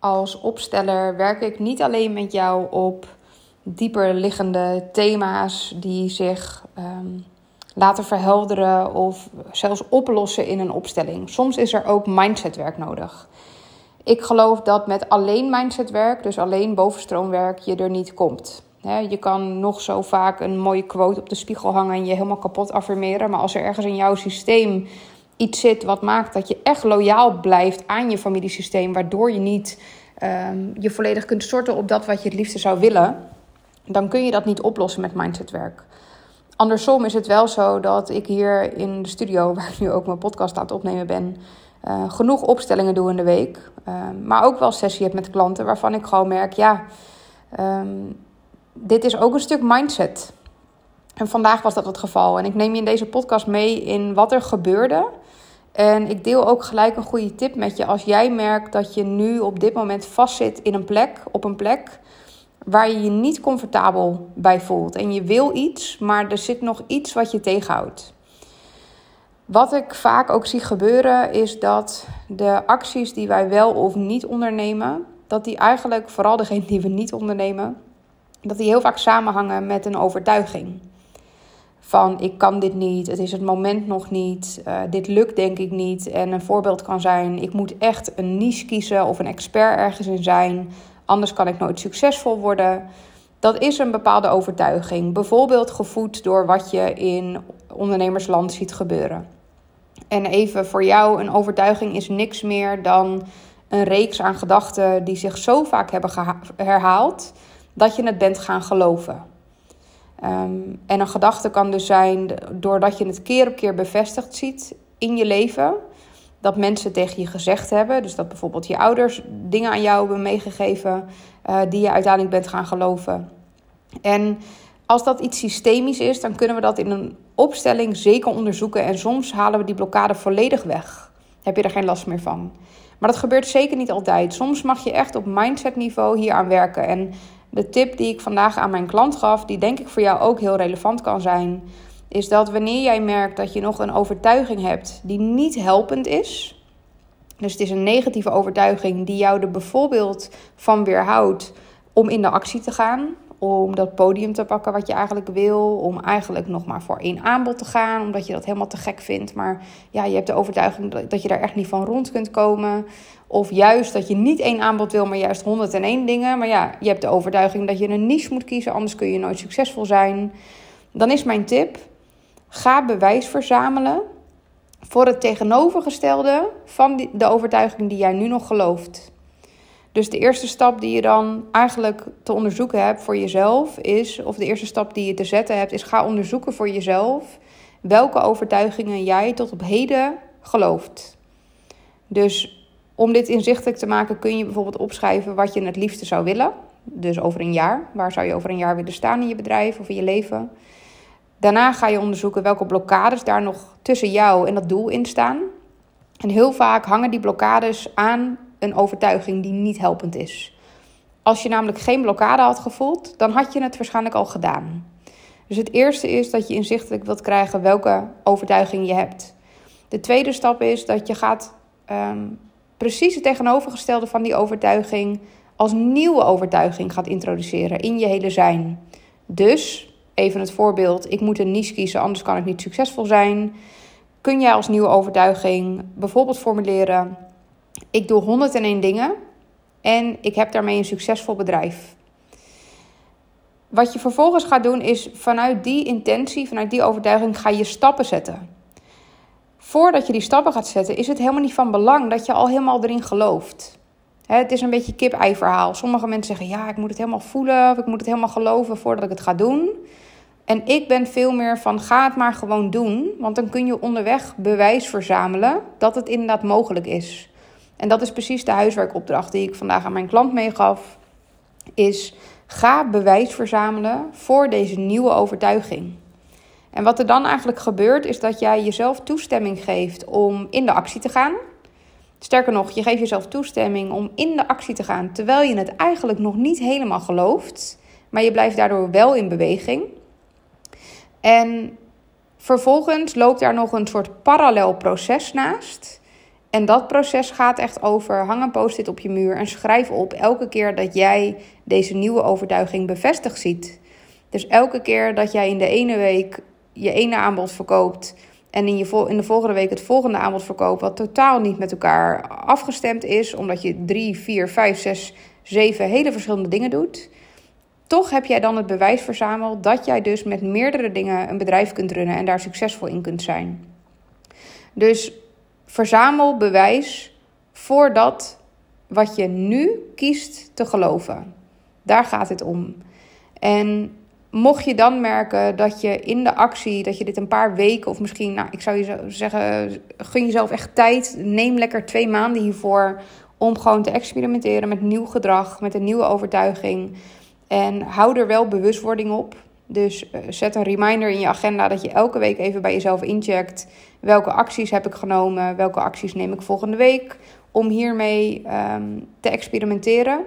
Als opsteller werk ik niet alleen met jou op dieper liggende thema's die zich ehm, laten verhelderen of zelfs oplossen in een opstelling. Soms is er ook mindsetwerk nodig. Ik geloof dat met alleen mindsetwerk, dus alleen bovenstroomwerk, je er niet komt. je kan nog zo vaak een mooie quote op de spiegel hangen en je helemaal kapot affirmeren. Maar als er ergens in jouw systeem iets zit wat maakt dat je echt loyaal blijft aan je familiesysteem, waardoor je niet ehm, je volledig kunt storten op dat wat je het liefste zou willen, dan kun je dat niet oplossen met mindsetwerk. Andersom is het wel zo dat ik hier in de studio, waar ik nu ook mijn podcast aan het opnemen ben, uh, genoeg opstellingen doe in de week. Ehm, maar ook wel sessie heb met klanten waarvan ik gewoon merk, ja, ehm, dit is ook een stuk mindset. En vandaag was dat het geval. En ik neem je in deze podcast mee in wat er gebeurde. En ik deel ook gelijk een goede tip met je. Als jij merkt dat je nu op dit moment vastzit in een plek, op een plek waar je je niet comfortabel bij voelt. En je wil iets, maar er zit nog iets wat je tegenhoudt. Wat ik vaak ook zie gebeuren is dat de acties die wij wel of niet ondernemen, dat die eigenlijk, vooral degene die we niet ondernemen, dat die heel vaak samenhangen met een overtuiging. Van ik kan dit niet, het is het moment nog niet, uh, dit lukt denk ik niet. En een voorbeeld kan zijn, ik moet echt een niche kiezen of een expert ergens in zijn, anders kan ik nooit succesvol worden. Dat is een bepaalde overtuiging, bijvoorbeeld gevoed door wat je in ondernemersland ziet gebeuren. En even voor jou, een overtuiging is niks meer dan een reeks aan gedachten die zich zo vaak hebben herhaald dat je het bent gaan geloven. Ehm, en een gedachte kan dus zijn doordat je het keer op keer bevestigd ziet in je leven. Dat mensen tegen je gezegd hebben. Dus dat bijvoorbeeld je ouders dingen aan jou hebben meegegeven uh, die je uiteindelijk bent gaan geloven. En als dat iets systemisch is, dan kunnen we dat in een opstelling zeker onderzoeken. En soms halen we die blokkade volledig weg. Heb je er geen last meer van. Maar dat gebeurt zeker niet altijd. Soms mag je echt op mindset niveau hier aan werken. En de tip die ik vandaag aan mijn klant gaf, die denk ik voor jou ook heel relevant kan zijn, is dat wanneer jij merkt dat je nog een overtuiging hebt die niet helpend is, dus het is een negatieve overtuiging die jou er bijvoorbeeld van weerhoudt om in de actie te gaan, om dat podium te pakken wat je eigenlijk wil. Om eigenlijk nog maar voor één aanbod te gaan, omdat je dat helemaal te gek vindt. Maar ja, je hebt de overtuiging dat je daar echt niet van rond kunt komen. Of juist dat je niet één aanbod wil, maar juist 101 dingen. Maar ja, je hebt de overtuiging dat je een niche moet kiezen, anders kun je nooit succesvol zijn. Dan is mijn tip: ga bewijs verzamelen voor het tegenovergestelde van de overtuiging die jij nu nog gelooft. Dus de eerste stap die je dan eigenlijk te onderzoeken hebt voor jezelf is, of de eerste stap die je te zetten hebt, is ga onderzoeken voor jezelf welke overtuigingen jij tot op heden gelooft. Dus om dit inzichtelijk te maken kun je bijvoorbeeld opschrijven wat je het liefste zou willen. Dus over een jaar. Waar zou je over een jaar willen staan in je bedrijf of in je leven? Daarna ga je onderzoeken welke blokkades daar nog tussen jou en dat doel in staan. En heel vaak hangen die blokkades aan een overtuiging die niet helpend is. Als je namelijk geen blokkade had gevoeld, dan had je het waarschijnlijk al gedaan. Dus het eerste is dat je inzichtelijk wilt krijgen welke overtuiging je hebt. De tweede stap is dat je gaat ehm, precies het tegenovergestelde van die overtuiging als nieuwe overtuiging gaat introduceren in je hele zijn. Dus, even het voorbeeld, ik moet een niche kiezen, anders kan ik niet succesvol zijn. Kun jij als nieuwe overtuiging bijvoorbeeld formuleren: ik doe 101 dingen en ik heb daarmee een succesvol bedrijf. Wat je vervolgens gaat doen is vanuit die intentie, vanuit die overtuiging, ga je stappen zetten. Voordat je die stappen gaat zetten, is het helemaal niet van belang dat je al helemaal erin gelooft. Het is een beetje kip-ei verhaal. Sommige mensen zeggen ja, ik moet het helemaal voelen of ik moet het helemaal geloven voordat ik het ga doen. En ik ben veel meer van ga het maar gewoon doen, want dan kun je onderweg bewijs verzamelen dat het inderdaad mogelijk is. En dat is precies de huiswerkopdracht die ik vandaag aan mijn klant meegaf. Is ga bewijs verzamelen voor deze nieuwe overtuiging. En wat er dan eigenlijk gebeurt, is dat jij jezelf toestemming geeft om in de actie te gaan. Sterker nog, je geeft jezelf toestemming om in de actie te gaan, terwijl je het eigenlijk nog niet helemaal gelooft, maar je blijft daardoor wel in beweging. En vervolgens loopt daar nog een soort parallel proces naast En dat proces gaat echt over hang een post-it op je muur en schrijf op elke keer dat jij deze nieuwe overtuiging bevestigd ziet. Dus elke keer dat jij in de ene week je ene aanbod verkoopt en in, je in de volgende week het volgende aanbod verkoopt, wat totaal niet met elkaar afgestemd is, omdat je drie, vier, vijf, zes, zeven hele verschillende dingen doet. Toch heb jij dan het bewijs verzameld dat jij dus met meerdere dingen een bedrijf kunt runnen en daar succesvol in kunt zijn. Dus verzamel bewijs voor dat wat je nu kiest te geloven. Daar gaat het om. En mocht je dan merken dat je in de actie, dat je dit een paar weken of misschien, nou, ik zou je zeggen, gun jezelf echt tijd. Neem lekker twee maanden hiervoor om gewoon te experimenteren met nieuw gedrag, met een nieuwe overtuiging. En hou er wel bewustwording op. Dus eh, zet een reminder in je agenda dat je elke week even bij jezelf incheckt. Welke acties heb ik genomen? Welke acties neem ik volgende week? Om hiermee ehm, te experimenteren.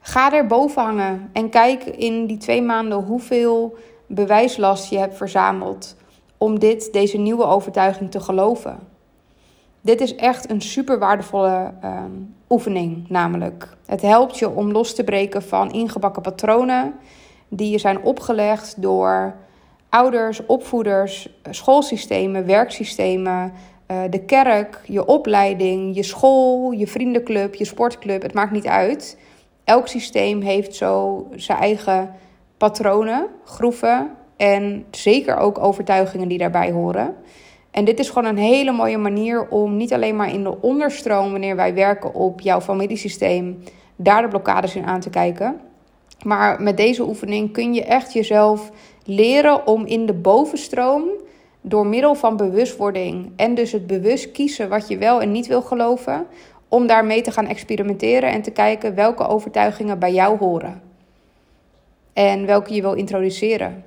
Ga er boven hangen en kijk in die twee maanden hoeveel bewijslast je hebt verzameld om dit, deze nieuwe overtuiging te geloven. Dit is echt een super waardevolle ehm, oefening, namelijk. Het helpt je om los te breken van ingebakken patronen die je zijn opgelegd door ouders, opvoeders, schoolsystemen, werksystemen, eh, de kerk, je opleiding, je school, je vriendenclub, je sportclub. Het maakt niet uit. Elk systeem heeft zo zijn eigen patronen, groeven en zeker ook overtuigingen die daarbij horen. En dit is gewoon een hele mooie manier om niet alleen maar in de onderstroom, wanneer wij werken op jouw familiesysteem, daar de blokkades in aan te kijken. Maar met deze oefening kun je echt jezelf leren om in de bovenstroom, door middel van bewustwording en dus het bewust kiezen wat je wel en niet wil geloven, om daarmee te gaan experimenteren en te kijken welke overtuigingen bij jou horen. En welke je wil introduceren.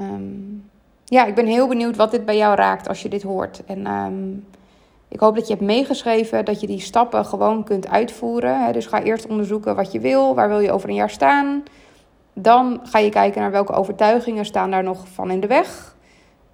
Um, ja, ik ben heel benieuwd wat dit bij jou raakt als je dit hoort. En ehm, ik hoop dat je hebt meegeschreven dat je die stappen gewoon kunt uitvoeren. Dus ga eerst onderzoeken wat je wil, waar wil je over een jaar staan. Dan ga je kijken naar welke overtuigingen staan daar nog van in de weg.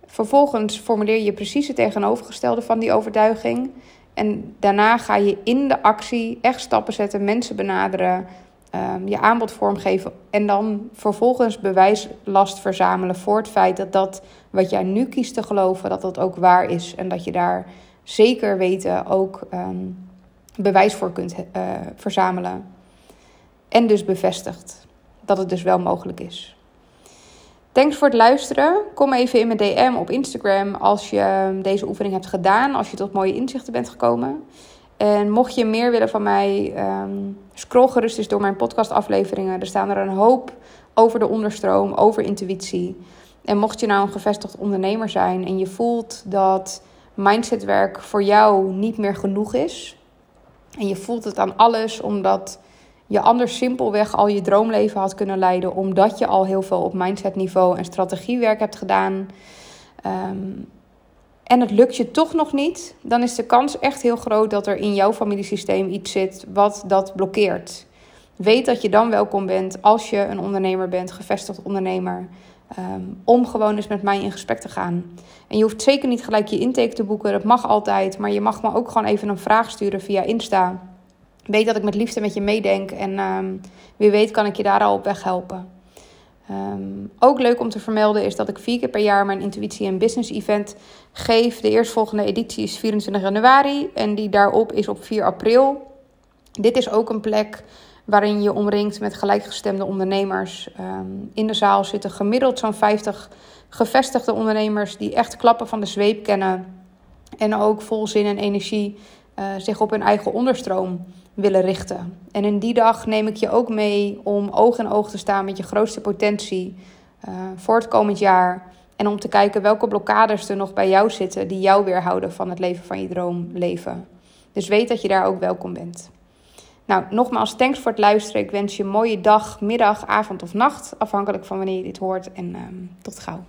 Vervolgens formuleer je precies het tegenovergestelde van die overtuiging. En daarna ga je in de actie echt stappen zetten, mensen benaderen, um, je aanbod vormgeven en dan vervolgens bewijslast verzamelen voor het feit dat dat wat jij nu kiest te geloven, dat dat ook waar is en dat je daar zeker weten ook um, bewijs voor kunt uh, verzamelen. En dus bevestigt dat het dus wel mogelijk is. Thanks voor het luisteren. Kom even in mijn DM op Instagram als je deze oefening hebt gedaan, als je tot mooie inzichten bent gekomen. En mocht je meer willen van mij, um, scroll gerust eens door mijn podcastafleveringen. Er staan er een hoop over de onderstroom, over intuïtie. En mocht je nou een gevestigd ondernemer zijn en je voelt dat mindsetwerk voor jou niet meer genoeg is. En je voelt het aan alles omdat je anders simpelweg al je droomleven had kunnen leiden. Omdat je al heel veel op mindsetniveau en strategiewerk hebt gedaan. Um, en het lukt je toch nog niet, dan is de kans echt heel groot dat er in jouw familiesysteem iets zit wat dat blokkeert. Weet dat je dan welkom bent als je een ondernemer bent, gevestigd ondernemer. Ehm, om gewoon eens met mij in gesprek te gaan. En je hoeft zeker niet gelijk je intake te boeken, dat mag altijd. Maar je mag me ook gewoon even een vraag sturen via Insta. Weet dat ik met liefde met je meedenk en um, wie weet kan ik je daar al op weg helpen. Um, ook leuk om te vermelden is dat ik vier keer per jaar mijn intuïtie en business event geef. De eerstvolgende editie is 24 januari en die daarop is op 4 april. Dit is ook een plek waarin je omringt met gelijkgestemde ondernemers. Um, in de zaal zitten gemiddeld zo'n 50 gevestigde ondernemers die echt klappen van de zweep kennen. En ook vol zin en energie uh, zich op hun eigen onderstroom willen richten. En in die dag neem ik je ook mee om oog in oog te staan met je grootste potentie uh, voor het komend jaar. En om te kijken welke blokkades er nog bij jou zitten die jou weerhouden van het leven van je droomleven. Dus weet dat je daar ook welkom bent. Nou, nogmaals, thanks voor het luisteren. Ik wens je een mooie dag, middag, avond of nacht, afhankelijk van wanneer je dit hoort. En uh, tot gauw.